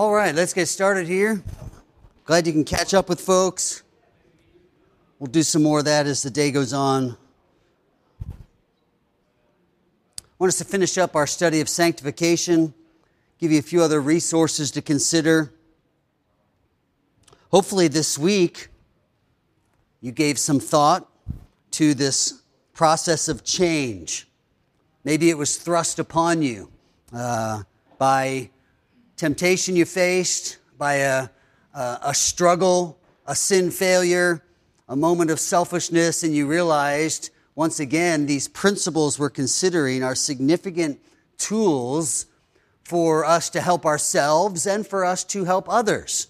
All right, let's get started here. Glad you can catch up with folks. We'll do some more of that as the day goes on. I want us to finish up our study of sanctification, give you a few other resources to consider. Hopefully, this week, you gave some thought to this process of change. Maybe it was thrust upon you uh, by temptation you faced, by a, a, a struggle, a sin failure, a moment of selfishness, and you realized once again these principles we're considering are significant tools for us to help ourselves and for us to help others.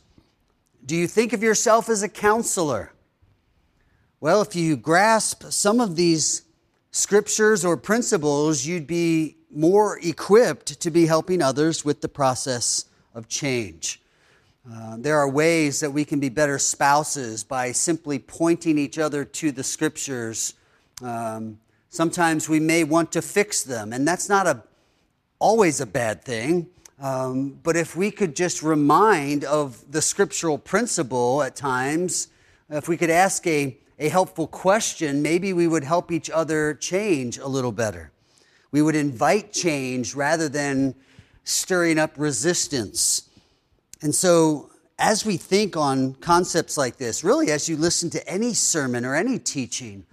Do you think of yourself as a counselor? Well, if you grasp some of these scriptures or principles, you'd be more equipped to be helping others with the process of change. Uh, there are ways that we can be better spouses by simply pointing each other to the scriptures. Um, sometimes we may want to fix them, and that's not a, always a bad thing. Um, but if we could just remind of the scriptural principle at times, if we could ask a, a helpful question, maybe we would help each other change a little better. We would invite change rather than stirring up resistance. And so, as we think on concepts like this, really, as you listen to any sermon or any teaching,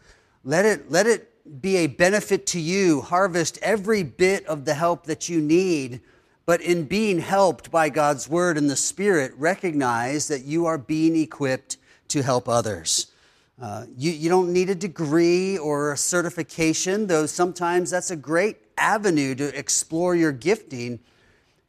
let it, let it be a benefit to you. Harvest every bit of the help that you need. But in being helped by God's word and the Spirit, recognize that you are being equipped to help others. Uh, you, you don't need a degree or a certification, though sometimes that's a great avenue to explore your gifting.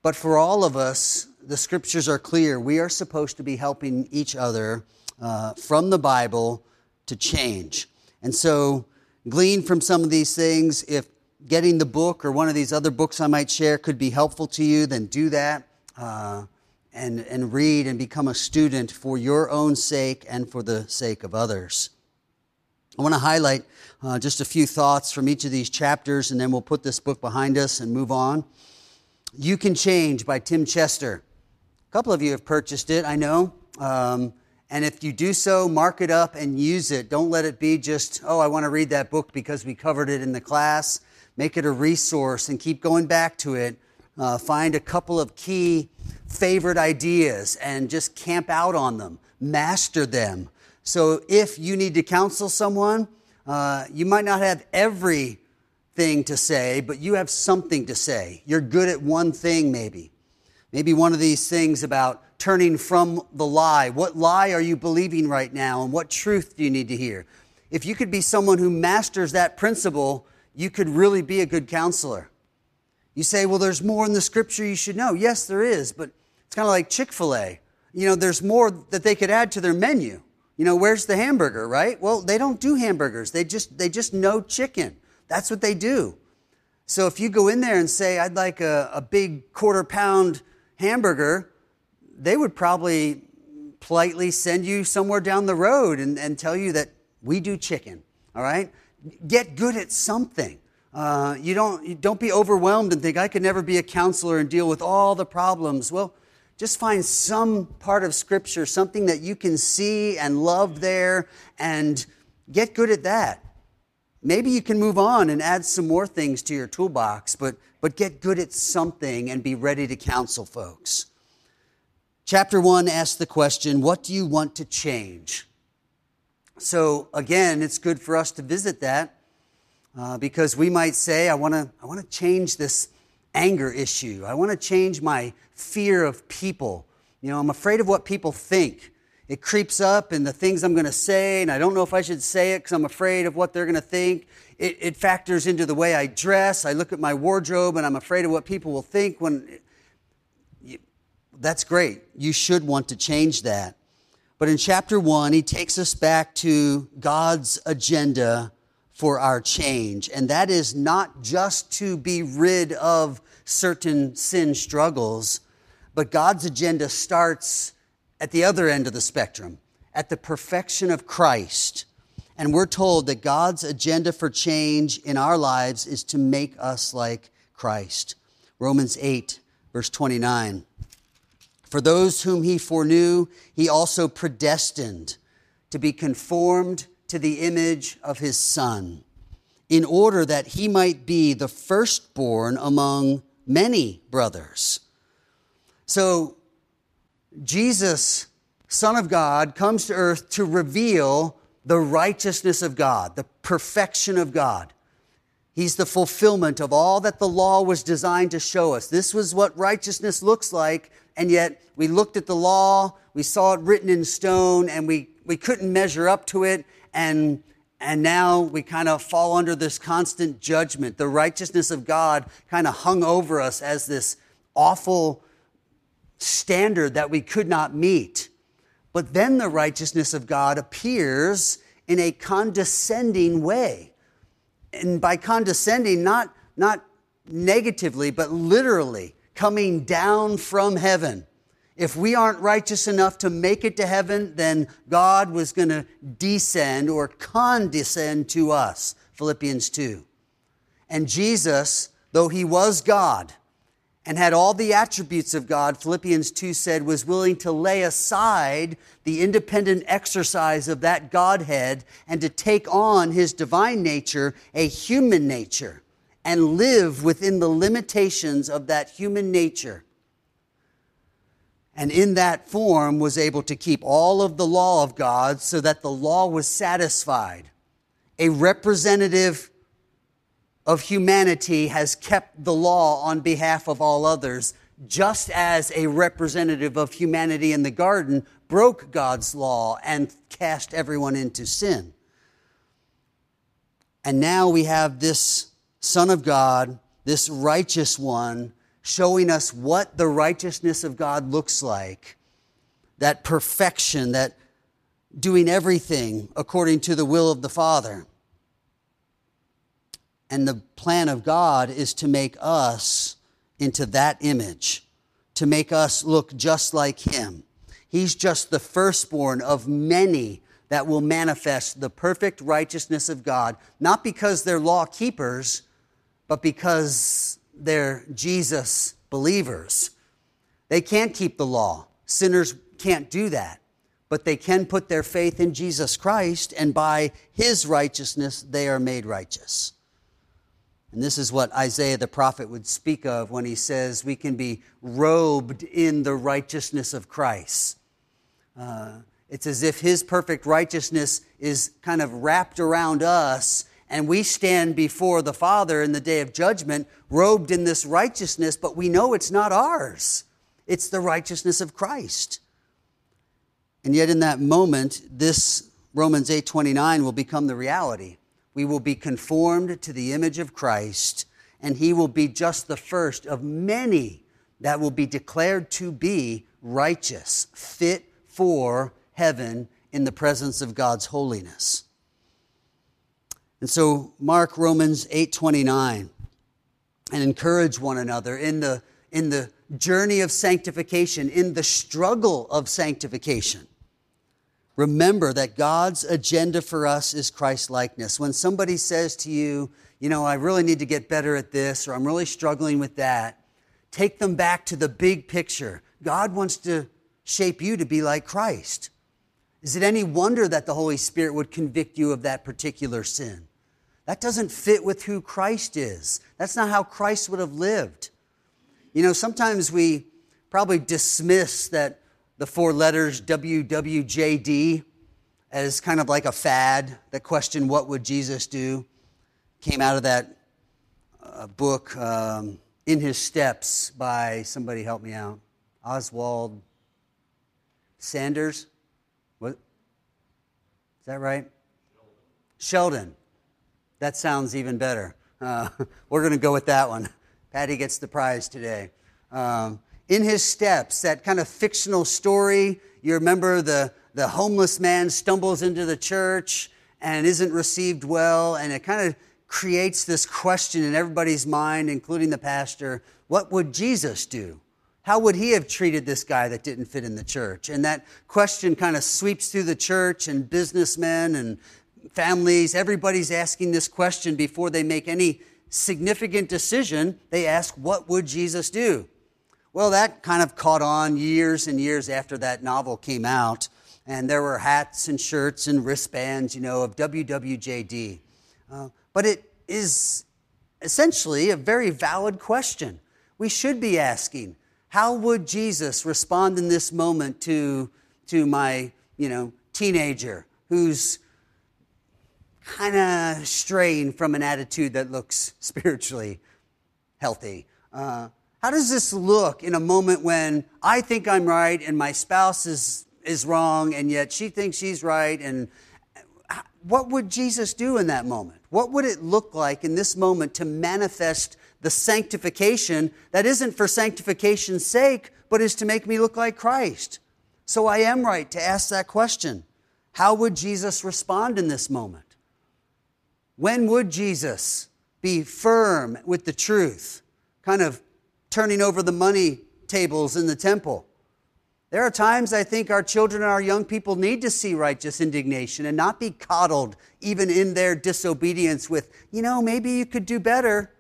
But for all of us, the scriptures are clear. We are supposed to be helping each other uh, from the Bible to change. And so, glean from some of these things. If getting the book or one of these other books I might share could be helpful to you, then do that. Uh, and, and read and become a student for your own sake and for the sake of others. I want to highlight uh, just a few thoughts from each of these chapters, and then we'll put this book behind us and move on. You Can Change by Tim Chester. A couple of you have purchased it, I know. Um, and if you do so, mark it up and use it. Don't let it be just, oh, I want to read that book because we covered it in the class. Make it a resource and keep going back to it. Uh, find a couple of key favorite ideas and just camp out on them, master them. So if you need to counsel someone, uh, you might not have everything to say, but you have something to say. You're good at one thing, maybe. Maybe one of these things about turning from the lie. What lie are you believing right now, and what truth do you need to hear? If you could be someone who masters that principle, you could really be a good counselor. You say, well, there's more in the scripture you should know. Yes, there is, but it's kind of like Chick fil A. You know, there's more that they could add to their menu. You know, where's the hamburger, right? Well, they don't do hamburgers. They just, they just know chicken. That's what they do. So if you go in there and say, I'd like a, a big quarter pound hamburger, they would probably politely send you somewhere down the road and, and tell you that we do chicken, all right? Get good at something. Uh, you, don't, you don't be overwhelmed and think, I could never be a counselor and deal with all the problems. Well, just find some part of Scripture, something that you can see and love there, and get good at that. Maybe you can move on and add some more things to your toolbox, but, but get good at something and be ready to counsel folks. Chapter 1 asks the question What do you want to change? So, again, it's good for us to visit that uh, because we might say, I want to I wanna change this anger issue. I want to change my fear of people. You know, I'm afraid of what people think. It creeps up in the things I'm going to say, and I don't know if I should say it because I'm afraid of what they're going to think. It, it, factors into the way I dress. I look at my wardrobe, and I'm afraid of what people will think when. that's great. You should want to change that. But in chapter one, he takes us back to God's agenda for our change. And that is not just to be rid of certain sin struggles, but God's agenda starts at the other end of the spectrum, at the perfection of Christ. And we're told that God's agenda for change in our lives is to make us like Christ. Romans 8, verse 29. For those whom he foreknew, he also predestined to be conformed to the image of his Son, in order that he might be the firstborn among many brothers. So, Jesus, Son of God, comes to earth to reveal the righteousness of God, the perfection of God. He's the fulfillment of all that the law was designed to show us. This was what righteousness looks like, and yet we looked at the law, we saw it written in stone, and we, we couldn't measure up to it, and, and now we kind of fall under this constant judgment. The righteousness of God kind of hung over us as this awful standard that we could not meet. But then the righteousness of God appears in a condescending way. And by condescending, not, not negatively, but literally coming down from heaven. If we aren't righteous enough to make it to heaven, then God was going to descend or condescend to us. Philippians 2. And Jesus, though he was God and had all the attributes of God, Philippians 2 said, was willing to lay aside the independent exercise of that Godhead and to take on his divine nature, a human nature and live within the limitations of that human nature. And in that form was able to keep all of the law of God so that the law was satisfied. A representative of humanity has kept the law on behalf of all others, just as a representative of humanity in the garden broke God's law and cast everyone into sin. And now we have this Son of God, this righteous one, showing us what the righteousness of God looks like that perfection, that doing everything according to the will of the Father. And the plan of God is to make us into that image, to make us look just like Him. He's just the firstborn of many that will manifest the perfect righteousness of God, not because they're law keepers, but because they're Jesus believers. They can't keep the law. Sinners can't do that. But they can put their faith in Jesus Christ, and by his righteousness, they are made righteous. And this is what Isaiah the prophet would speak of when he says we can be robed in the righteousness of Christ. Uh, it's as if his perfect righteousness is kind of wrapped around us and we stand before the Father in the day of judgment, robed in this righteousness, but we know it's not ours. It's the righteousness of Christ. And yet in that moment, this Romans 8:29 will become the reality. We will be conformed to the image of Christ, and he will be just the first of many that will be declared to be righteous, fit for heaven in the presence of God's holiness. And so mark Romans 8:29 and encourage one another in the in the journey of sanctification, in the struggle of sanctification. Remember that God's agenda for us is Christ likeness. When somebody says to you, you know, I really need to get better at this or I'm really struggling with that, take them back to the big picture. God wants to shape you to be like Christ. Is it any wonder that the Holy Spirit would convict you of that particular sin? That doesn't fit with who Christ is. That's not how Christ would have lived. You know, sometimes we probably dismiss that the four letters WWJD as kind of like a fad. That question, what would Jesus do, came out of that uh, book, um, In His Steps, by somebody help me out. Oswald Sanders? What? Is that right? Sheldon. Sheldon. That sounds even better. Uh, we're going to go with that one. Patty gets the prize today. Um, in his steps, that kind of fictional story. You remember the, the homeless man stumbles into the church and isn't received well, and it kind of creates this question in everybody's mind, including the pastor what would Jesus do? How would he have treated this guy that didn't fit in the church? And that question kind of sweeps through the church and businessmen and families, everybody's asking this question before they make any significant decision. They ask, What would Jesus do? Well, that kind of caught on years and years after that novel came out. And there were hats and shirts and wristbands, you know, of WWJD. Uh, but it is essentially a very valid question. We should be asking, how would Jesus respond in this moment to, to my, you know, teenager who's kind of straying from an attitude that looks spiritually healthy? Uh, how does this look in a moment when I think I'm right and my spouse is, is wrong and yet she thinks she's right? And what would Jesus do in that moment? What would it look like in this moment to manifest the sanctification that isn't for sanctification's sake, but is to make me look like Christ? So I am right to ask that question. How would Jesus respond in this moment? When would Jesus be firm with the truth, kind of turning over the money tables in the temple? There are times I think our children and our young people need to see righteous indignation and not be coddled even in their disobedience with, you know, maybe you could do better.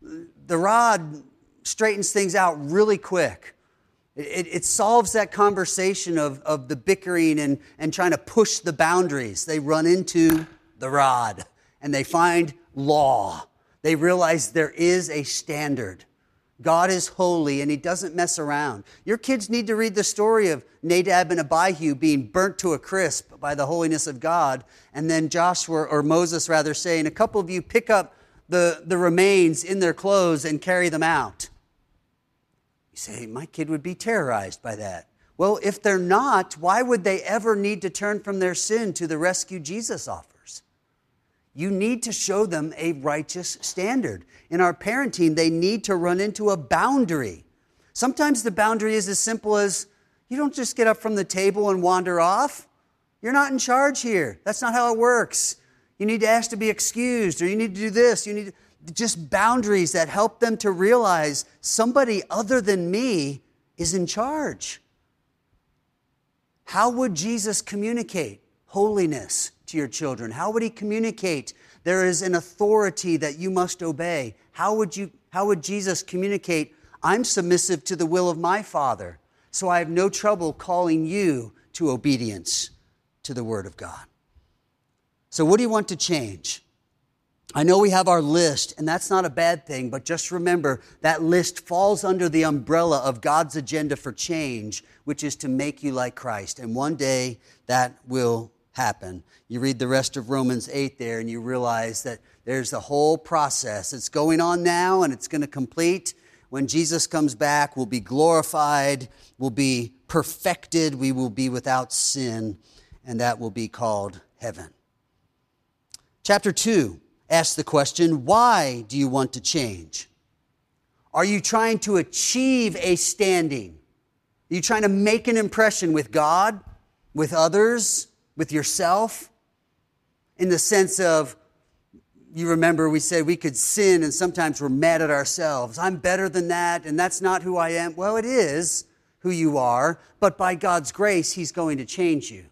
The rod straightens things out really quick. It, it, solves that conversation of, of the bickering and, and trying to push the boundaries. They run into the rod and they find law. They realize there is a standard. God is holy and he doesn't mess around. Your kids need to read the story of Nadab and Abihu being burnt to a crisp by the holiness of God, and then Joshua, or Moses rather, saying, A couple of you pick up the, the remains in their clothes and carry them out. You say, My kid would be terrorized by that. Well, if they're not, why would they ever need to turn from their sin to the rescue Jesus offers? You need to show them a righteous standard. In our parenting, they need to run into a boundary. Sometimes the boundary is as simple as you don't just get up from the table and wander off. You're not in charge here. That's not how it works. You need to ask to be excused, or you need to do this. You need just boundaries that help them to realize somebody other than me is in charge. How would Jesus communicate holiness to your children? How would he communicate there is an authority that you must obey? How would, you, how would Jesus communicate, I'm submissive to the will of my Father, so I have no trouble calling you to obedience to the Word of God? So, what do you want to change? I know we have our list, and that's not a bad thing, but just remember that list falls under the umbrella of God's agenda for change, which is to make you like Christ. And one day that will happen. You read the rest of Romans 8 there and you realize that there's a whole process. It's going on now and it's going to complete. When Jesus comes back, we'll be glorified, we'll be perfected, we will be without sin, and that will be called heaven. Chapter 2 asks the question why do you want to change? Are you trying to achieve a standing? Are you trying to make an impression with God, with others, with yourself in the sense of, you remember we said we could sin and sometimes we're mad at ourselves. I'm better than that and that's not who I am. Well, it is who you are, but by God's grace, He's going to change you.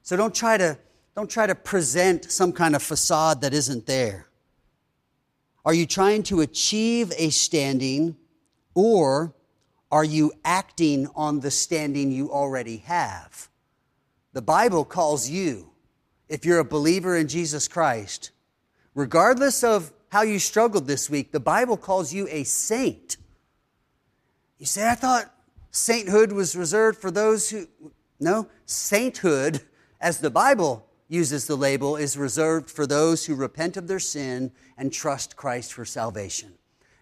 So don't try to, don't try to present some kind of facade that isn't there. Are you trying to achieve a standing or are you acting on the standing you already have? The Bible calls you, if you're a believer in Jesus Christ, regardless of how you struggled this week, the Bible calls you a saint. You say, I thought sainthood was reserved for those who. No, sainthood, as the Bible uses the label, is reserved for those who repent of their sin and trust Christ for salvation.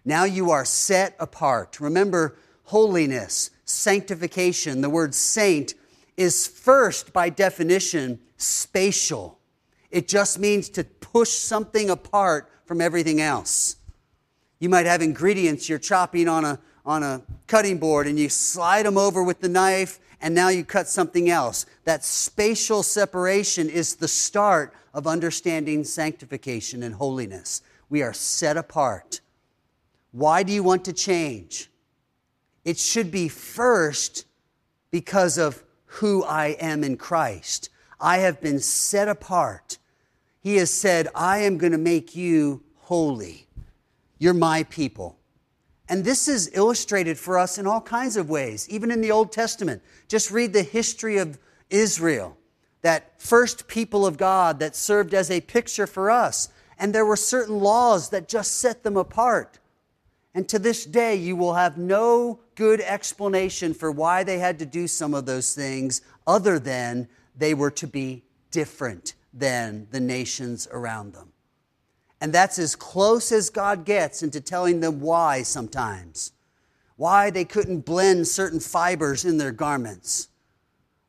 Now you are set apart. Remember, holiness, sanctification, the word saint is first, by definition, spatial. It just means to push something apart from everything else. You might have ingredients you're chopping on a, on a cutting board and you slide them over with the knife and now you cut something else. That spatial separation is the start of understanding sanctification and holiness. We are set apart. Why do you want to change? It should be first because of who I am in Christ. I have been set apart. He has said, I am going to make you holy. You're my people. And this is illustrated for us in all kinds of ways, even in the Old Testament. Just read the history of Israel, that first people of God that served as a picture for us. And there were certain laws that just set them apart. And to this day, you will have no good explanation for why they had to do some of those things other than they were to be different than the nations around them. And that's as close as God gets into telling them why sometimes. Why they couldn't blend certain fibers in their garments.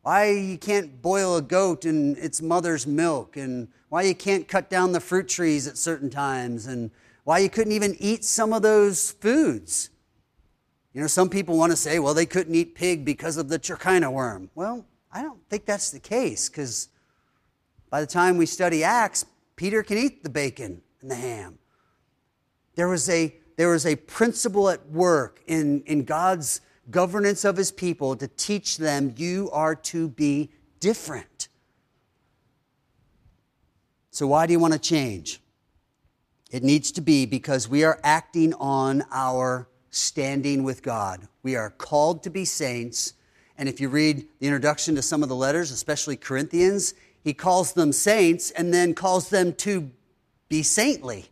Why you can't boil a goat in its mother's milk. And why you can't cut down the fruit trees at certain times. And why you couldn't even eat some of those foods. You know, some people want to say, well, they couldn't eat pig because of the trichina worm. Well, I don't think that's the case because by the time we study Acts, Peter can eat the bacon and the ham. There was a, there was a principle at work in, in God's governance of his people to teach them you are to be different. So, why do you want to change? It needs to be because we are acting on our standing with God. We are called to be saints. And if you read the introduction to some of the letters, especially Corinthians, he calls them saints and then calls them to be saintly.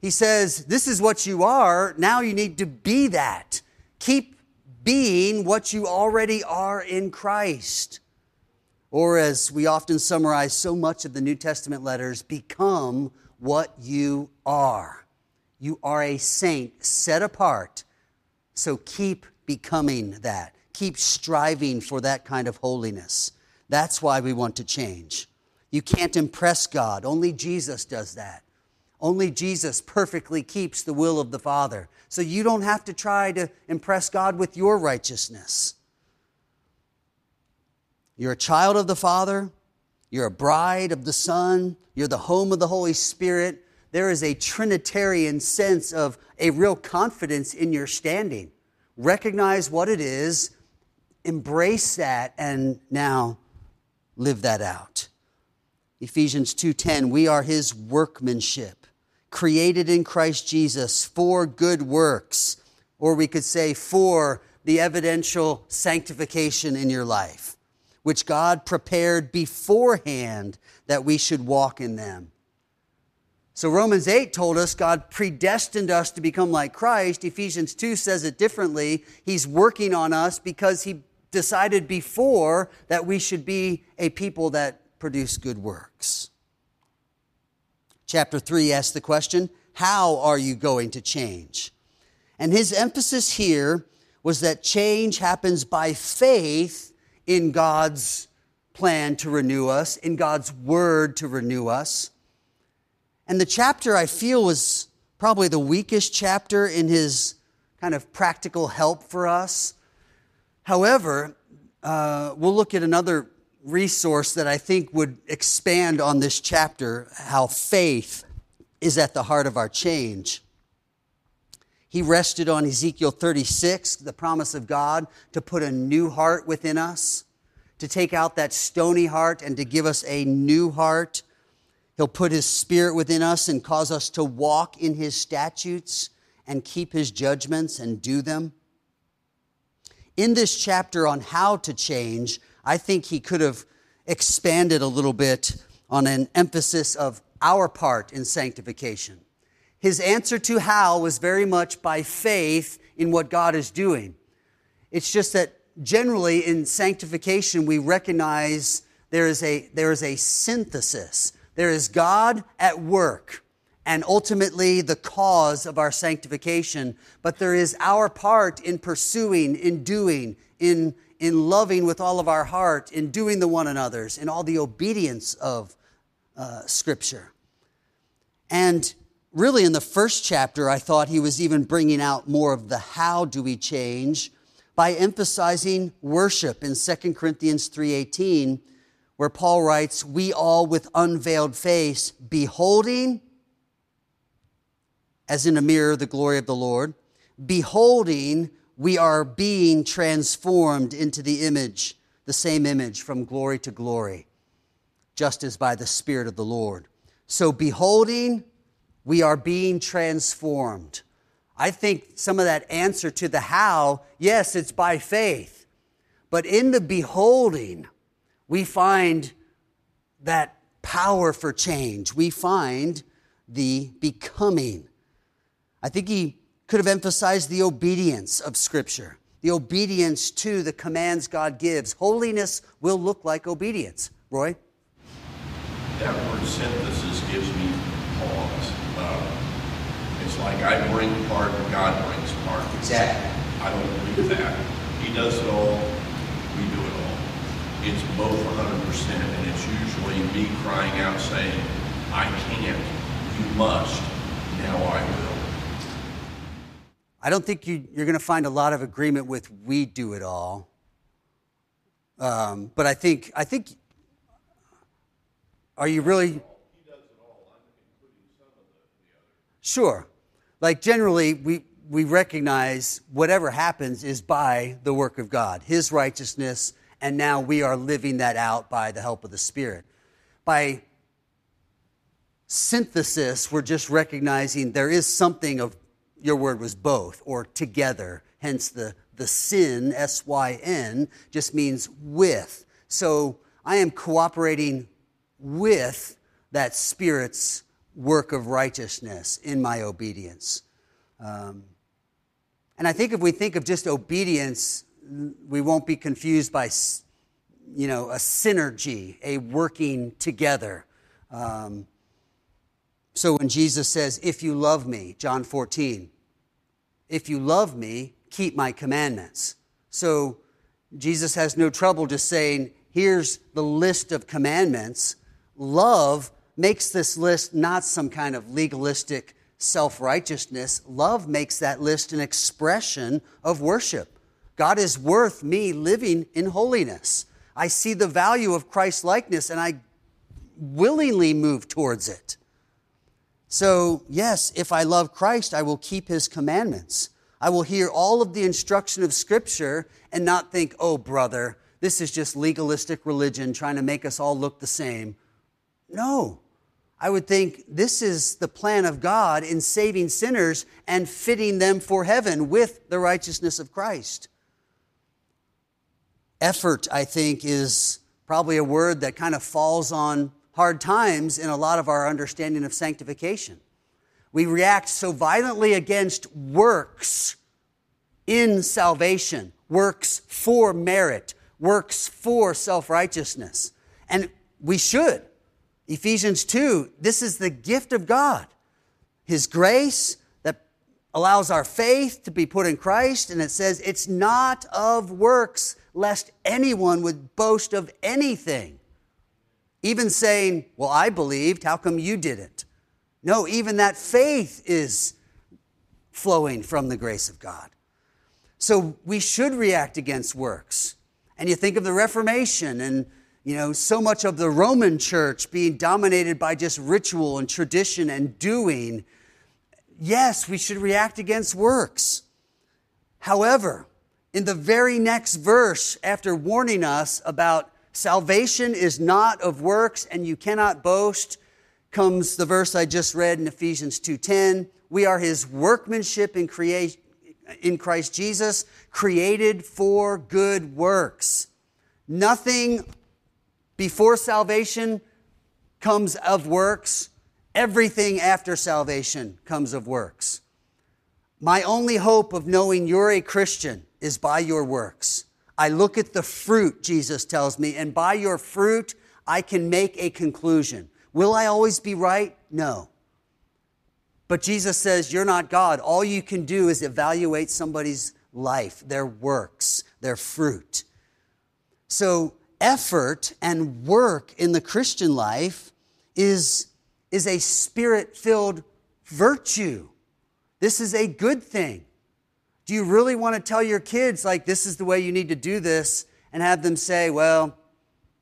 He says, This is what you are. Now you need to be that. Keep being what you already are in Christ. Or, as we often summarize so much of the New Testament letters, become what you are. You are a saint set apart. So keep becoming that. Keep striving for that kind of holiness. That's why we want to change. You can't impress God. Only Jesus does that. Only Jesus perfectly keeps the will of the Father. So you don't have to try to impress God with your righteousness. You're a child of the Father. You're a bride of the Son. You're the home of the Holy Spirit. There is a Trinitarian sense of a real confidence in your standing. Recognize what it is, embrace that, and now live that out. Ephesians 2:10 we are his workmanship created in Christ Jesus for good works or we could say for the evidential sanctification in your life which God prepared beforehand that we should walk in them. So Romans 8 told us God predestined us to become like Christ. Ephesians 2 says it differently. He's working on us because he decided before that we should be a people that produce good works. Chapter 3 asks the question How are you going to change? And his emphasis here was that change happens by faith in God's plan to renew us, in God's word to renew us. And the chapter I feel was probably the weakest chapter in his kind of practical help for us. However, uh, we'll look at another resource that I think would expand on this chapter how faith is at the heart of our change. He rested on Ezekiel 36, the promise of God to put a new heart within us, to take out that stony heart and to give us a new heart. He'll put his spirit within us and cause us to walk in his statutes and keep his judgments and do them. In this chapter on how to change, I think he could have expanded a little bit on an emphasis of our part in sanctification. His answer to how was very much by faith in what God is doing. It's just that generally in sanctification, we recognize there is a, there is a synthesis. There is God at work and ultimately the cause of our sanctification, but there is our part in pursuing, in doing, in in loving with all of our heart, in doing the one another's, in all the obedience of uh, Scripture. And really, in the first chapter, I thought he was even bringing out more of the how do we change by emphasizing worship in 2 Corinthians 3:18 where Paul writes we all with unveiled face beholding as in a mirror the glory of the Lord beholding we are being transformed into the image, the same image from glory to glory, just as by the Spirit of the Lord. So, beholding, we are being transformed. I think some of that answer to the how, yes, it's by faith. But in the beholding, we find that power for change. We find the becoming. I think he could have emphasized the obedience of Scripture, the obedience to the commands God gives. Holiness will look like obedience. Roy? That word synthesis gives me pause. Uh, it's like I bring part, God brings part. Exactly. I don't believe that. He does it all, It's both 100%, and it's usually me crying out saying, I can't, you must, now I will. I don't think you, are going to find a lot of agreement with we do it all. Um, but I think, I think, are you really? Sure. Like generally, we, we recognize whatever happens is by the work of God, His righteousness, and now we are living that out by the help of the Spirit. By synthesis, we're just recognizing there is something of your word was both or together. Hence the, the sin, S Y N, just means with. So I am cooperating with that Spirit's work of righteousness in my obedience. Um, and I think if we think of just obedience, we won't be confused by, you know, a synergy, a working together. Um, so when Jesus says, If you love me, John 14, if you love me, keep my commandments. So Jesus has no trouble just saying, Here's the list of commandments. Love makes this list not some kind of legalistic self righteousness. Love makes that list an expression of worship. God is worth me living in holiness. I see the value of Christ likeness and I willingly move towards it. So, yes, if I love Christ, I will keep his commandments. I will hear all of the instruction of Scripture and not think, oh, brother, this is just legalistic religion trying to make us all look the same. No. I would think this is the plan of God in saving sinners and fitting them for heaven with the righteousness of Christ. Effort, I think, is probably a word that kind of falls on hard times in a lot of our understanding of sanctification. We react so violently against works in salvation, works for merit, works for self righteousness. And we should. Ephesians 2, this is the gift of God. His grace that allows our faith to be put in Christ. And it says, it's not of works, lest anyone would boast of anything. Even saying, Well, I believed, how come you didn't? No, even that faith is flowing from the grace of God. So we should react against works. And you think of the Reformation and you know, so much of the Roman church being dominated by just ritual and tradition and doing. Yes, we should react against works. However, in the very next verse, after warning us about salvation is not of works and you cannot boast comes the verse I just read in Ephesians 2:10 we are his workmanship in create in Christ Jesus created for good works. Nothing before salvation comes of works. Everything after salvation comes of works. My only hope of knowing you're a Christian is by your works I look at the fruit, Jesus tells me, and by your fruit, I can make a conclusion. Will I always be right? No. But Jesus says, You're not God. All you can do is evaluate somebody's life, their works, their fruit. So, effort and work in the Christian life is, is a spirit filled virtue. This is a good thing. Do you really want to tell your kids, like, this is the way you need to do this, and have them say, well,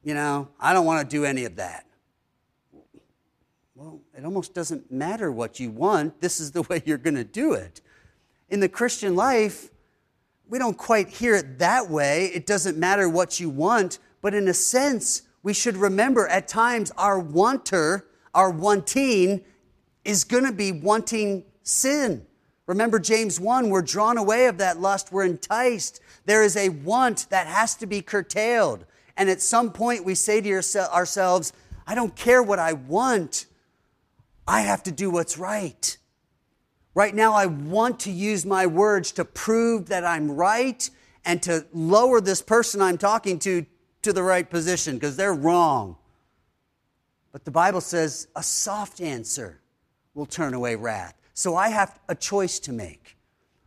you know, I don't want to do any of that? Well, it almost doesn't matter what you want. This is the way you're going to do it. In the Christian life, we don't quite hear it that way. It doesn't matter what you want, but in a sense, we should remember at times our wanter, our wanting, is going to be wanting sin Remember James 1, we're drawn away of that lust, we're enticed. There is a want that has to be curtailed. And at some point, we say to ourselves, I don't care what I want, I have to do what's right. Right now, I want to use my words to prove that I'm right and to lower this person I'm talking to to the right position because they're wrong. But the Bible says a soft answer will turn away wrath. So I have a choice to make.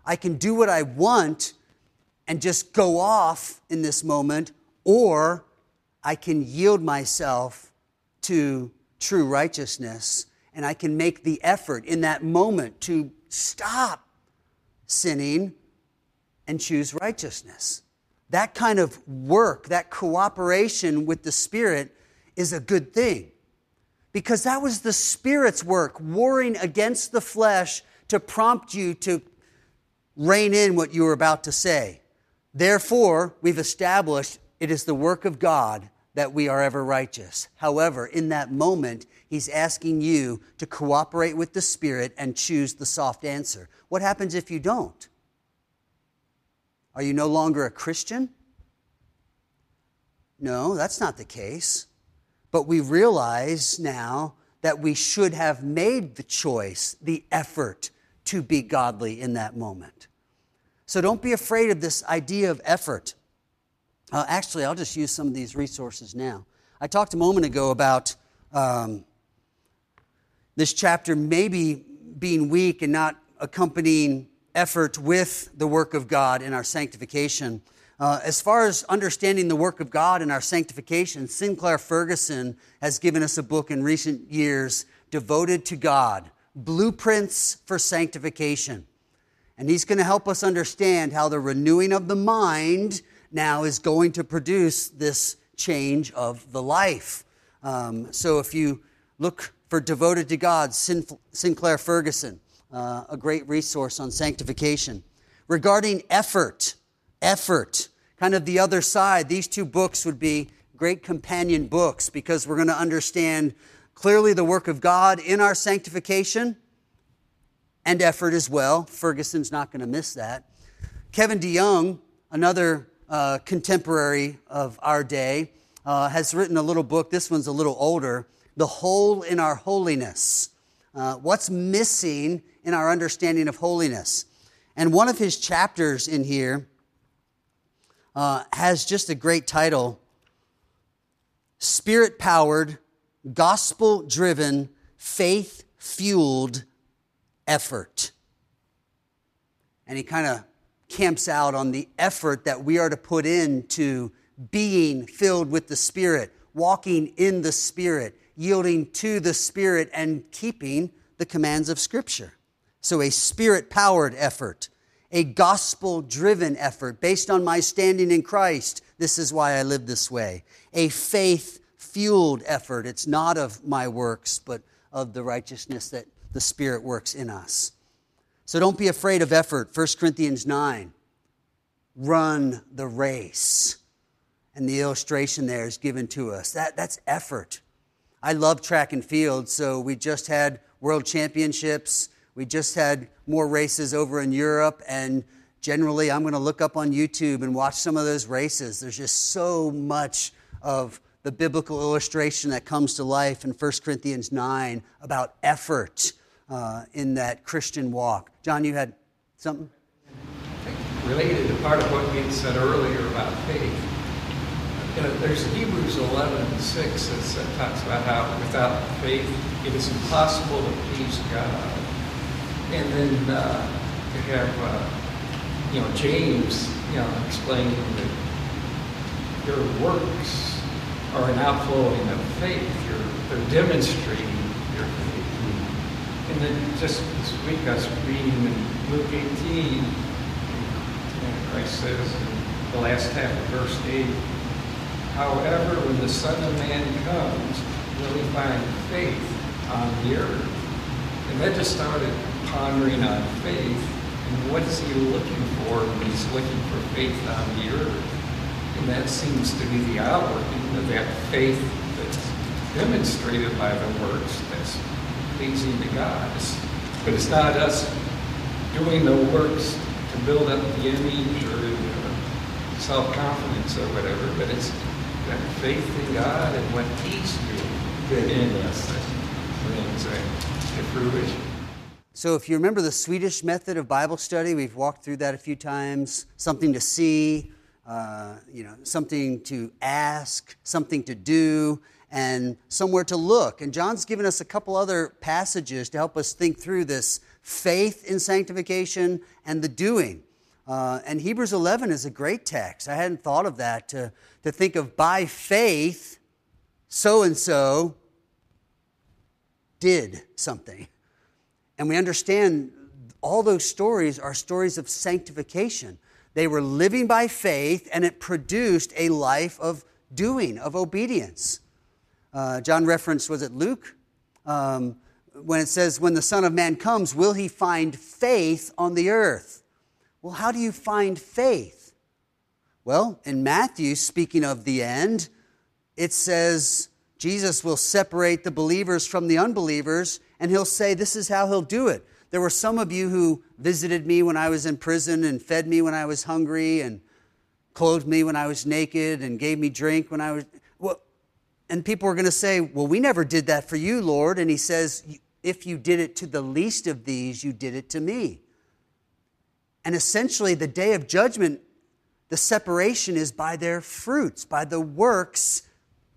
I can do what I want and just go off in this moment, or I can yield myself to true righteousness and I can make the effort in that moment to stop sinning and choose righteousness. That kind of work, that cooperation with the Spirit is a good thing because that was the Spirit's work, warring against the flesh to prompt you to rein in what you were about to say. Therefore, we've established it is the work of God that we are ever righteous. However, in that moment, He's asking you to cooperate with the Spirit and choose the soft answer. What happens if you don't? Are you no longer a Christian? No, that's not the case. But we realize now that we should have made the choice, the effort to be godly in that moment. So don't be afraid of this idea of effort. Uh, actually, I'll just use some of these resources now. I talked a moment ago about um, this chapter maybe being weak and not accompanying effort with the work of God in our sanctification. Uh, as far as understanding the work of God in our sanctification, Sinclair Ferguson has given us a book in recent years devoted to God Blueprints for Sanctification. And he's going to help us understand how the renewing of the mind now is going to produce this change of the life. Um, so if you look for Devoted to God, Sinclair Ferguson, uh, a great resource on sanctification. Regarding effort, effort, kind of the other side, these two books would be great companion books because we're going to understand clearly the work of God in our sanctification and effort as well. Ferguson's not going to miss that. Kevin DeYoung, another uh, contemporary of our day, uh, has written a little book. This one's a little older The Hole in Our Holiness. Uh, what's missing in our understanding of holiness? And one of his chapters in here uh, has just a great title Spirit powered, gospel driven, faith fueled effort. And he kind of camps out on the effort that we are to put into being filled with the Spirit, walking in the Spirit, yielding to the Spirit, and keeping the commands of Scripture. So, a spirit powered effort, a gospel driven effort based on my standing in Christ. This is why I live this way. A faith fueled effort. It's not of my works, but of the righteousness that the Spirit works in us. So don't be afraid of effort. 1 Corinthians 9. Run the race. And the illustration there is given to us. That, that's effort. I love track and field, so we just had world championships. We just had more races over in Europe, and generally, I'm going to look up on YouTube and watch some of those races. There's just so much of the biblical illustration that comes to life in 1 Corinthians 9 about effort uh, in that Christian walk. John, you had something? Related to part of what we said earlier about faith. You know, there's Hebrews 11 and 6 that talks about how without faith it is impossible to please God. And then uh, you have, uh, you know, James, you know, explaining that your works are an outflowing of faith. You're, they're demonstrating your faith. and then just this week I reading in Luke 18, and Christ says in the last half of verse 8, However, when the Son of Man comes, will he find faith on the earth? And that just started pondering on faith. And what is he looking for when he's looking for faith on the earth? And that seems to be the outworking of that faith that's demonstrated by the works that's pleasing to God. But it's not us doing the works to build up the image or self confidence or whatever, but it's that faith in God and what He's doing in us that brings to fruition. So, if you remember the Swedish method of Bible study, we've walked through that a few times. Something to see, uh, you know, something to ask, something to do, and somewhere to look. And John's given us a couple other passages to help us think through this faith in sanctification and the doing. Uh, and Hebrews 11 is a great text. I hadn't thought of that to, to think of by faith, so and so did something. And we understand all those stories are stories of sanctification. They were living by faith, and it produced a life of doing, of obedience. Uh, John referenced, was it Luke? Um, when it says, When the Son of Man comes, will he find faith on the earth? Well, how do you find faith? Well, in Matthew, speaking of the end, it says Jesus will separate the believers from the unbelievers and he'll say, This is how he'll do it. There were some of you who visited me when I was in prison and fed me when I was hungry and clothed me when I was naked and gave me drink when I was. Well, and people were going to say, Well, we never did that for you, Lord. And he says, If you did it to the least of these, you did it to me. And essentially, the day of judgment, the separation is by their fruits, by the works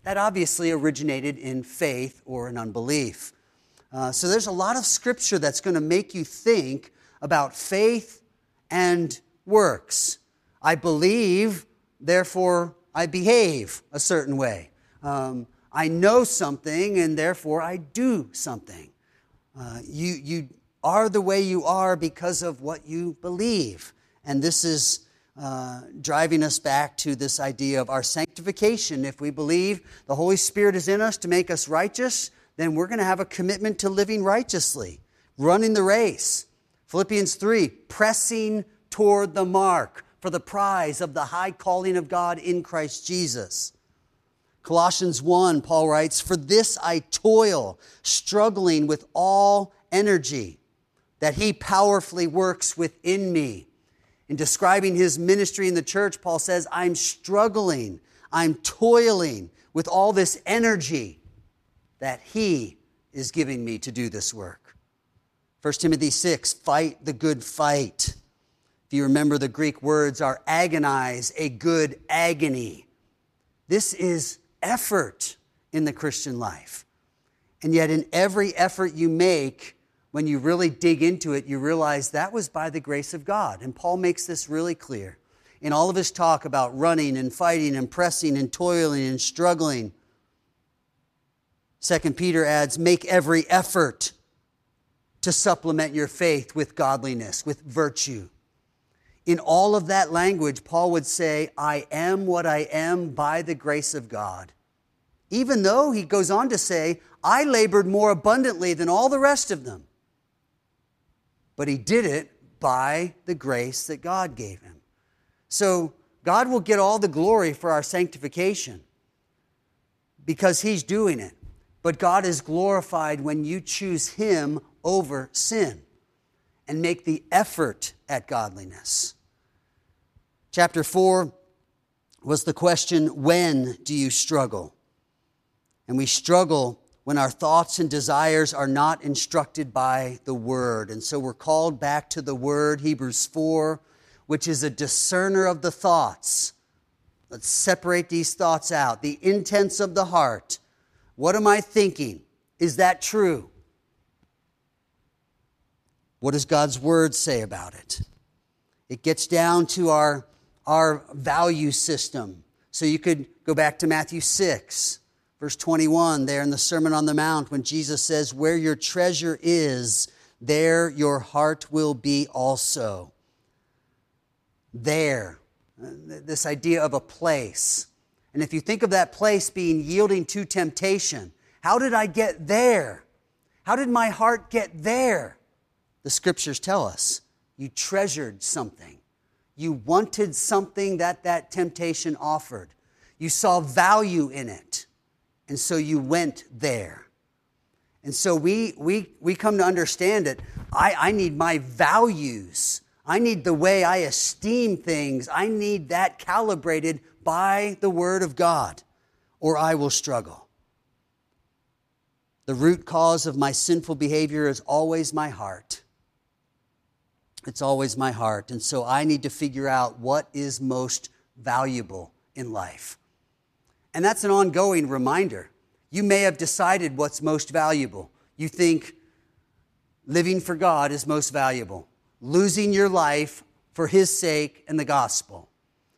that obviously originated in faith or in unbelief. Uh, so there's a lot of scripture that's going to make you think about faith and works. I believe, therefore I behave a certain way. Um, I know something, and therefore I do something. Uh, you, you are the way you are because of what you believe. And this is uh, driving us back to this idea of our sanctification. If we believe the Holy Spirit is in us to make us righteous, then we're going to have a commitment to living righteously, running the race. Philippians 3, pressing toward the mark for the prize of the high calling of God in Christ Jesus. Colossians 1, Paul writes, For this I toil, struggling with all energy, that he powerfully works within me. In describing his ministry in the church, Paul says, I'm struggling, I'm toiling with all this energy that He is giving me to do this work. 1 Timothy 6, fight the good fight. If you remember, the Greek words are agonize, a good agony. This is effort in the Christian life. And yet, in every effort you make, when you really dig into it, you realize that was by the grace of God. And Paul makes this really clear. In all of his talk about running and fighting and pressing and toiling and struggling, Second Peter adds, make every effort to supplement your faith with godliness, with virtue. In all of that language, Paul would say, I am what I am by the grace of God. Even though he goes on to say, I labored more abundantly than all the rest of them. But he did it by the grace that God gave him. So God will get all the glory for our sanctification because he's doing it. But God is glorified when you choose Him over sin and make the effort at godliness. Chapter 4 was the question when do you struggle? And we struggle when our thoughts and desires are not instructed by the Word. And so we're called back to the Word, Hebrews 4, which is a discerner of the thoughts. Let's separate these thoughts out. The intents of the heart what am I thinking? Is that true? What does God's word say about it? It gets down to our, our value system. So you could go back to Matthew 6, verse 21, there in the Sermon on the Mount, when Jesus says, Where your treasure is, there your heart will be also. There. This idea of a place. And if you think of that place being yielding to temptation, how did I get there? How did my heart get there? The scriptures tell us you treasured something. You wanted something that that temptation offered. You saw value in it. And so you went there. And so we, we, we come to understand it. I, I need my values. I need the way I esteem things. I need that calibrated by the Word of God, or I will struggle. The root cause of my sinful behavior is always my heart. It's always my heart. And so I need to figure out what is most valuable in life. And that's an ongoing reminder. You may have decided what's most valuable. You think living for God is most valuable, losing your life for His sake and the gospel.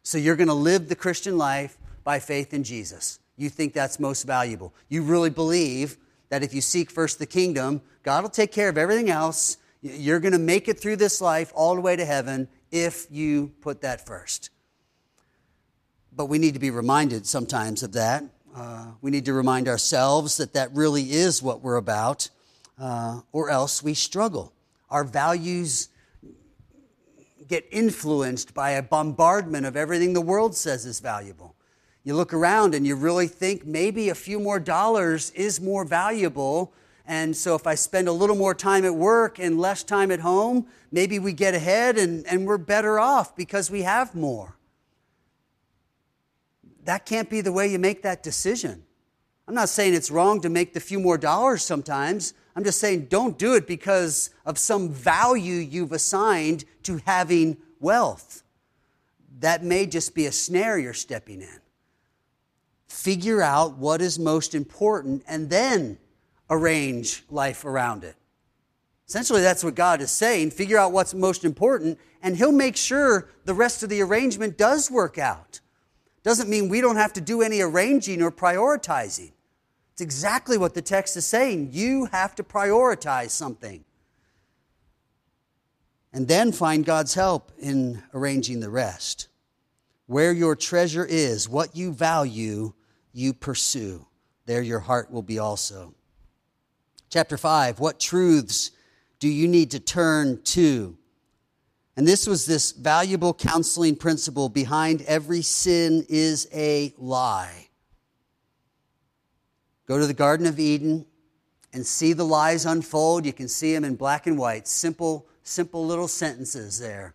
So you're going to live the Christian life by faith in Jesus. You think that's most valuable. You really believe that if you seek first the kingdom, God will take care of everything else. You're going to make it through this life all the way to heaven if you put that first. But we need to be reminded sometimes of that. Uh, we need to remind ourselves that that really is what we're about, uh, or else we struggle. Our values get influenced by a bombardment of everything the world says is valuable. You look around and you really think maybe a few more dollars is more valuable. And so if I spend a little more time at work and less time at home, maybe we get ahead and, and we're better off because we have more that can't be the way you make that decision. I'm not saying it's wrong to make the few more dollars sometimes. I'm just saying don't do it because of some value you've assigned to having wealth. That may just be a snare you're stepping in. Figure out what is most important and then arrange life around it. Essentially, that's what God is saying. Figure out what's most important, and He'll make sure the rest of the arrangement does work out. Doesn't mean we don't have to do any arranging or prioritizing. It's exactly what the text is saying. You have to prioritize something. And then find God's help in arranging the rest. Where your treasure is, what you value, you pursue. There your heart will be also. Chapter 5 What truths do you need to turn to? And this was this valuable counseling principle behind every sin is a lie. Go to the Garden of Eden and see the lies unfold. You can see them in black and white. Simple, simple little sentences there.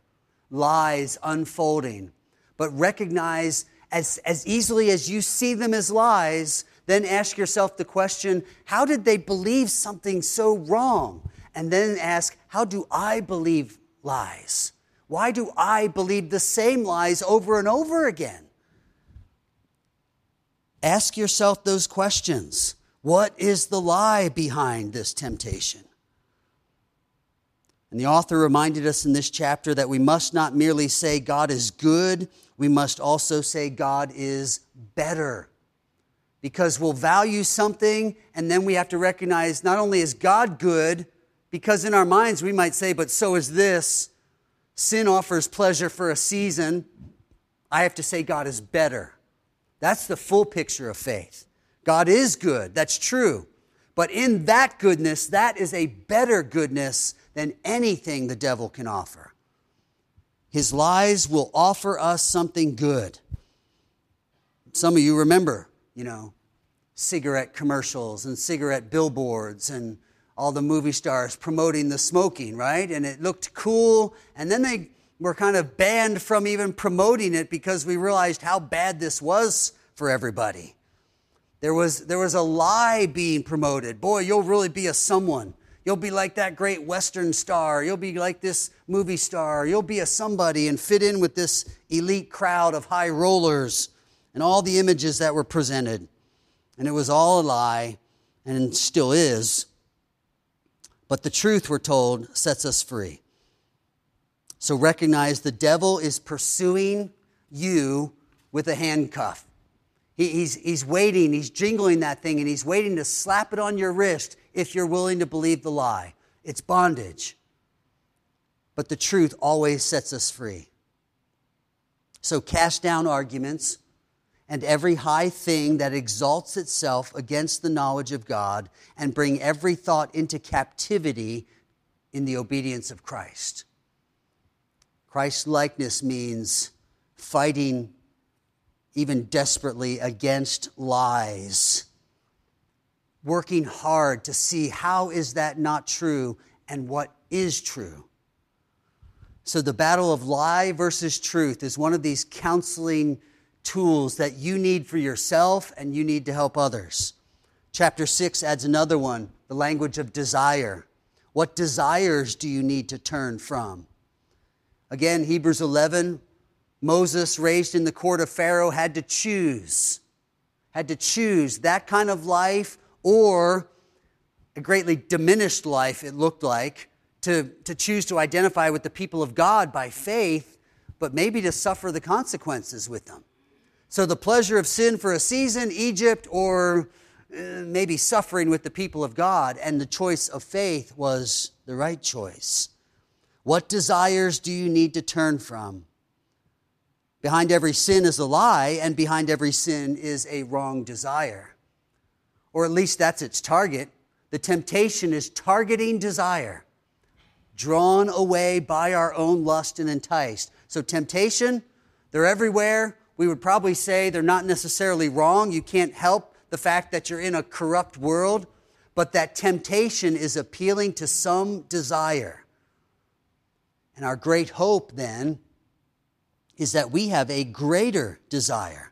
Lies unfolding. But recognize as, as easily as you see them as lies, then ask yourself the question how did they believe something so wrong? And then ask, how do I believe lies? Why do I believe the same lies over and over again? Ask yourself those questions. What is the lie behind this temptation? And the author reminded us in this chapter that we must not merely say God is good, we must also say God is better. Because we'll value something and then we have to recognize not only is God good, because in our minds we might say, but so is this. Sin offers pleasure for a season. I have to say God is better. That's the full picture of faith. God is good. That's true. But in that goodness, that is a better goodness than anything the devil can offer. His lies will offer us something good. Some of you remember, you know, cigarette commercials and cigarette billboards and all the movie stars promoting the smoking, right? And it looked cool. And then they were kind of banned from even promoting it because we realized how bad this was for everybody. There was, there was a lie being promoted. Boy, you'll really be a someone. You'll be like that great Western star. You'll be like this movie star. You'll be a somebody and fit in with this elite crowd of high rollers and all the images that were presented. And it was all a lie and still is. But the truth, we're told, sets us free. So recognize the devil is pursuing you with a handcuff. He, he's, he's waiting, he's jingling that thing, and he's waiting to slap it on your wrist if you're willing to believe the lie. It's bondage. But the truth always sets us free. So cast down arguments and every high thing that exalts itself against the knowledge of God, and bring every thought into captivity in the obedience of Christ. Christ likeness means fighting even desperately against lies working hard to see how is that not true and what is true. So, the battle of lie versus truth is one of these counseling tools that you need for yourself and you need to help others. Chapter 6 adds another one the language of desire. What desires do you need to turn from? Again, Hebrews 11, Moses, raised in the court of Pharaoh, had to choose, had to choose that kind of life or a greatly diminished life, it looked like, to, to choose to identify with the people of God by faith, but maybe to suffer the consequences with them. So the pleasure of sin for a season, Egypt, or uh, maybe suffering with the people of God, and the choice of faith was the right choice. What desires do you need to turn from? Behind every sin is a lie, and behind every sin is a wrong desire. Or at least that's its target. The temptation is targeting desire, drawn away by our own lust and enticed. So, temptation, they're everywhere. We would probably say they're not necessarily wrong. You can't help the fact that you're in a corrupt world, but that temptation is appealing to some desire. And our great hope then is that we have a greater desire.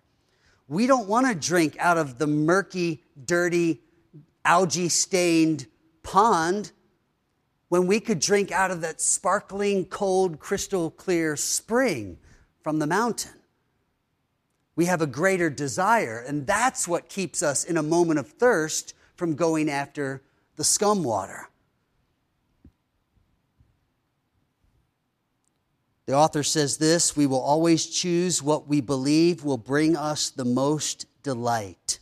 We don't want to drink out of the murky, dirty, algae stained pond when we could drink out of that sparkling, cold, crystal clear spring from the mountain. We have a greater desire, and that's what keeps us in a moment of thirst from going after the scum water. The author says this we will always choose what we believe will bring us the most delight.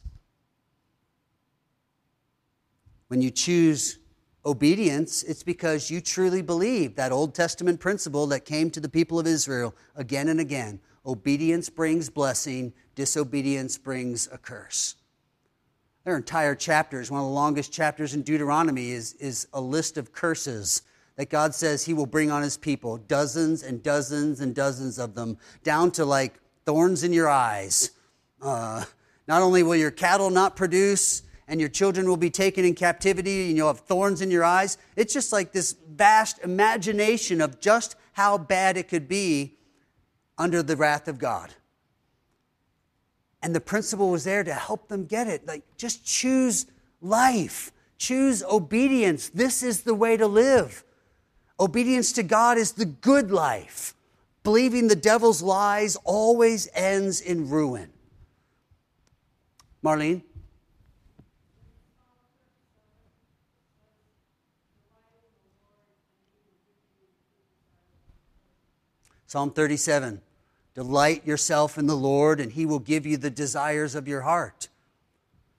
When you choose obedience, it's because you truly believe that Old Testament principle that came to the people of Israel again and again. Obedience brings blessing, disobedience brings a curse. There are entire chapters. One of the longest chapters in Deuteronomy is, is a list of curses that God says He will bring on His people, dozens and dozens and dozens of them, down to like thorns in your eyes. Uh, not only will your cattle not produce, and your children will be taken in captivity, and you'll have thorns in your eyes. It's just like this vast imagination of just how bad it could be under the wrath of God. And the principle was there to help them get it. Like, just choose life, choose obedience. This is the way to live. Obedience to God is the good life. Believing the devil's lies always ends in ruin. Marlene? Psalm 37 Delight yourself in the Lord, and he will give you the desires of your heart.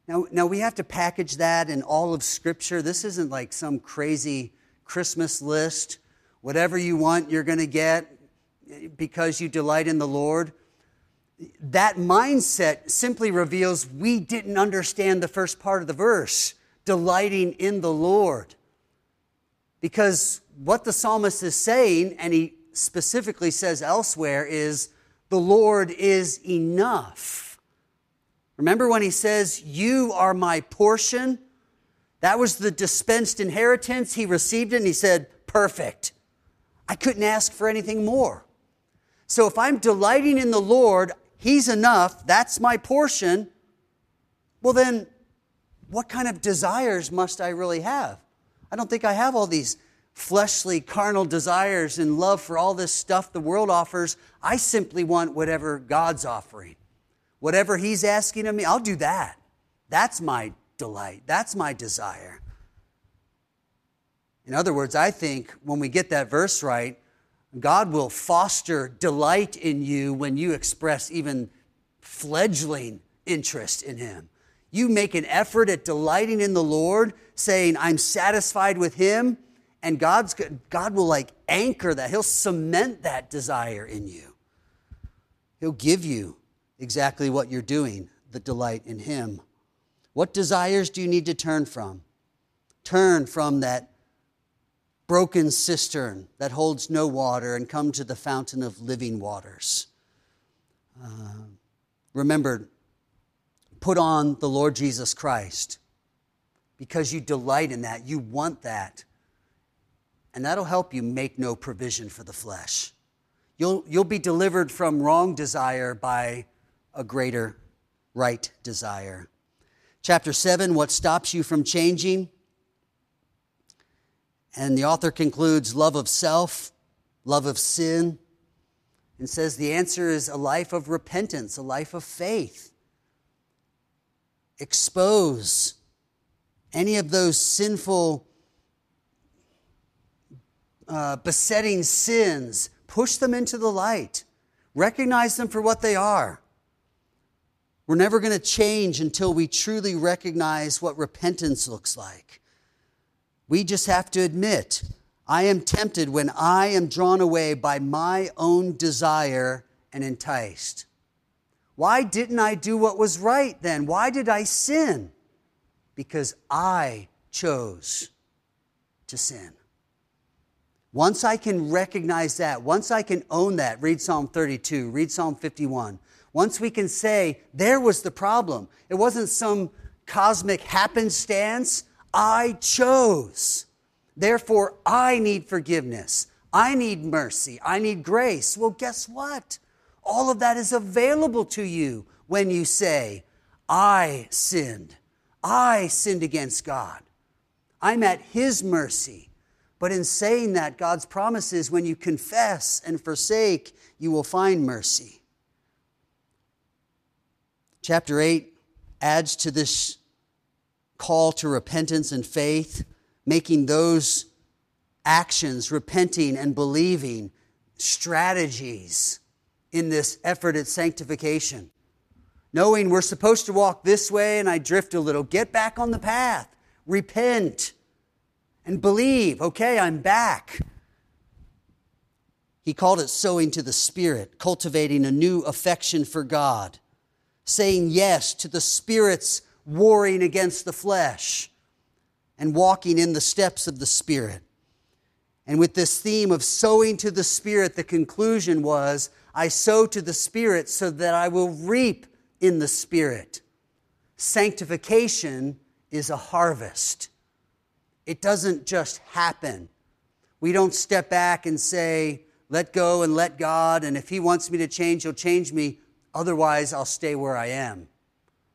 Now, now, we have to package that in all of Scripture. This isn't like some crazy Christmas list. Whatever you want, you're going to get because you delight in the Lord. That mindset simply reveals we didn't understand the first part of the verse delighting in the Lord. Because what the psalmist is saying, and he specifically says elsewhere, is the Lord is enough. Remember when he says, You are my portion? That was the dispensed inheritance. He received it and he said, Perfect. I couldn't ask for anything more. So if I'm delighting in the Lord, He's enough, that's my portion. Well, then, what kind of desires must I really have? I don't think I have all these fleshly, carnal desires and love for all this stuff the world offers. I simply want whatever God's offering. Whatever He's asking of me, I'll do that. That's my delight. That's my desire. In other words, I think when we get that verse right, God will foster delight in you when you express even fledgling interest in Him. You make an effort at delighting in the Lord, saying, I'm satisfied with Him, and God's, God will like anchor that. He'll cement that desire in you. He'll give you exactly what you're doing, the delight in Him. What desires do you need to turn from? Turn from that broken cistern that holds no water and come to the fountain of living waters. Uh, remember, put on the Lord Jesus Christ because you delight in that. You want that. And that'll help you make no provision for the flesh. You'll, you'll be delivered from wrong desire by a greater right desire. Chapter 7 What stops you from changing? And the author concludes love of self, love of sin, and says the answer is a life of repentance, a life of faith. Expose any of those sinful, uh, besetting sins, push them into the light, recognize them for what they are. We're never going to change until we truly recognize what repentance looks like. We just have to admit, I am tempted when I am drawn away by my own desire and enticed. Why didn't I do what was right then? Why did I sin? Because I chose to sin. Once I can recognize that, once I can own that, read Psalm 32, read Psalm 51. Once we can say, there was the problem. It wasn't some cosmic happenstance. I chose. Therefore, I need forgiveness. I need mercy. I need grace. Well, guess what? All of that is available to you when you say, I sinned. I sinned against God. I'm at His mercy. But in saying that, God's promise is when you confess and forsake, you will find mercy. Chapter 8 adds to this call to repentance and faith, making those actions, repenting and believing, strategies in this effort at sanctification. Knowing we're supposed to walk this way and I drift a little, get back on the path, repent, and believe, okay, I'm back. He called it sowing to the Spirit, cultivating a new affection for God, saying yes to the Spirit's warring against the flesh, and walking in the steps of the Spirit. And with this theme of sowing to the Spirit, the conclusion was I sow to the Spirit so that I will reap in the Spirit. Sanctification is a harvest, it doesn't just happen. We don't step back and say, let go and let God, and if He wants me to change, He'll change me. Otherwise, I'll stay where I am.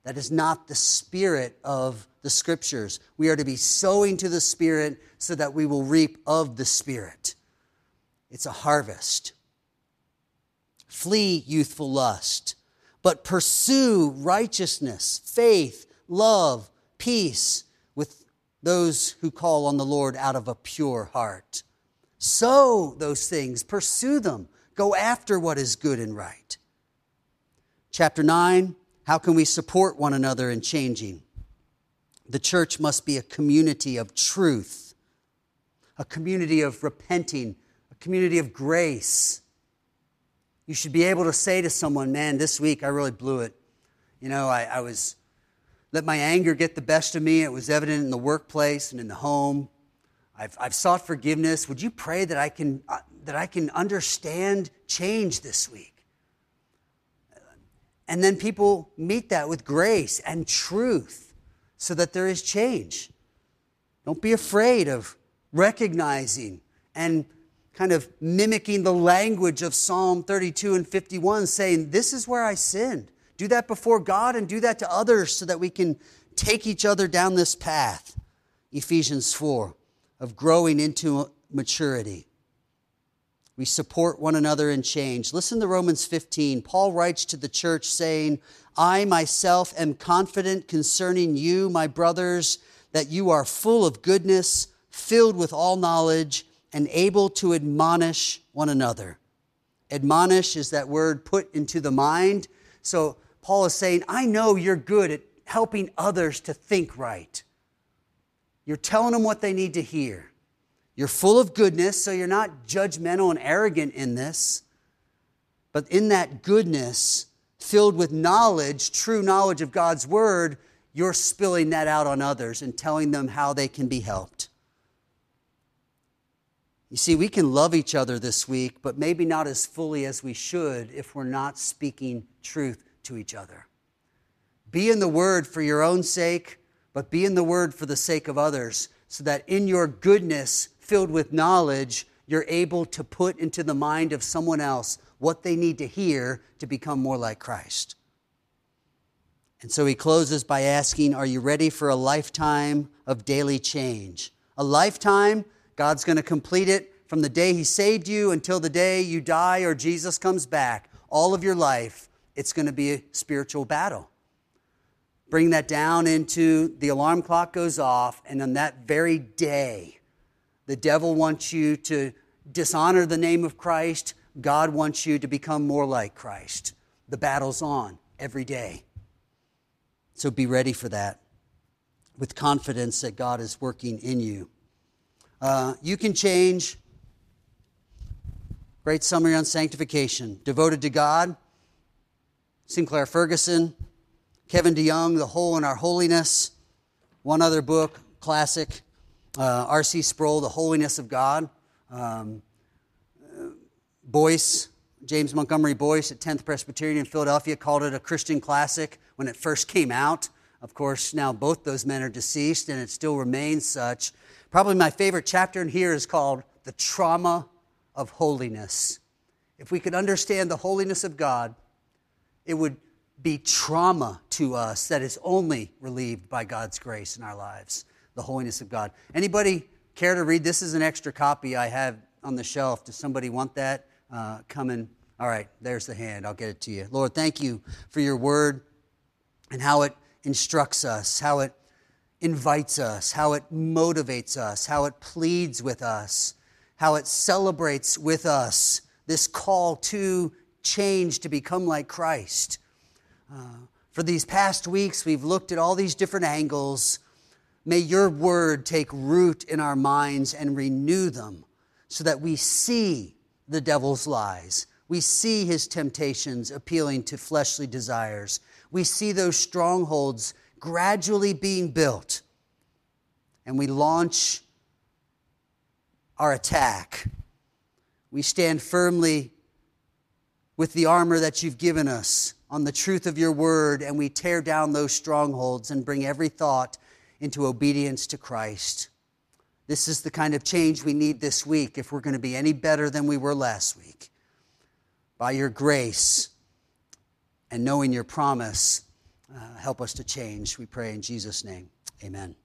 That is not the spirit of the scriptures. We are to be sowing to the Spirit so that we will reap of the Spirit. It's a harvest. Flee youthful lust, but pursue righteousness, faith, love, peace those who call on the Lord out of a pure heart. Sow those things, pursue them, go after what is good and right. Chapter 9 How can we support one another in changing? The church must be a community of truth, a community of repenting, a community of grace you should be able to say to someone, man, this week I really blew it. You know, I, I was, let my anger get the best of me. It was evident in the workplace and in the home. I've, I've sought forgiveness. Would you pray that I can, uh, that I can understand change this week? And then people meet that with grace and truth so that there is change. Don't be afraid of recognizing and kind of mimicking the language of Psalm 32 and 51, saying, This is where I sinned. Do that before God and do that to others so that we can take each other down this path. Ephesians 4, of growing into maturity. We support one another in change. Listen to Romans 15. Paul writes to the church saying, I myself am confident concerning you, my brothers, that you are full of goodness, filled with all knowledge and able to admonish one another. Admonish is that word put into the mind. So Paul is saying, I know you're good at helping others to think right. You're telling them what they need to hear. You're full of goodness, so you're not judgmental and arrogant in this. But in that goodness, filled with knowledge, true knowledge of God's word, you're spilling that out on others and telling them how they can be helped. You see, we can love each other this week, but maybe not as fully as we should if we're not speaking truth to each other. Be in the Word for your own sake, but be in the Word for the sake of others, so that in your goodness, filled with knowledge, you're able to put into the mind of someone else what they need to hear to become more like Christ. And so he closes by asking, Are you ready for a lifetime of daily change? A lifetime, God's going to complete it from the day he saved you until the day you die or Jesus comes back. All of your life, it's going to be a spiritual battle. Bring that down into the alarm clock goes off, and on that very day, the devil wants you to dishonor the name of Christ. God wants you to become more like Christ. The battle's on every day. So be ready for that with confidence that God is working in you. Uh, you can change. Great summary on sanctification. Devoted to God, Sinclair Ferguson, Kevin DeYoung, The Hole in Our Holiness. One other book, classic, uh, R.C. Sproul, The Holiness of God. Um, Boice, James Montgomery Boice at 10th Presbyterian in Philadelphia called it a Christian classic when it first came out. Of course, now both those men are deceased and it still remains such. Probably my favorite chapter in here is called The Trauma of Holiness. If we could understand the holiness of God, it would be trauma to us that is only relieved by God's grace in our lives, the holiness of God. Anybody care to read? This is an extra copy I have on the shelf. Does somebody want that? Uh, come and, all right, there's the hand. I'll get it to you. Lord, thank you for your word and how it instructs us, how it invites us, how it motivates us, how it pleads with us, how it celebrates with us this call to change to become like Christ. Uh, for these past weeks, we've looked at all these different angles. May your word take root in our minds and renew them so that we see the devil's lies. We see his temptations appealing to fleshly desires we see those strongholds gradually being built. And we launch our attack. We stand firmly with the armor that you've given us on the truth of your word, and we tear down those strongholds and bring every thought into obedience to Christ. This is the kind of change we need this week if we're going to be any better than we were last week. By your grace, and knowing your promise, uh, help us to change. We pray in Jesus' name. Amen.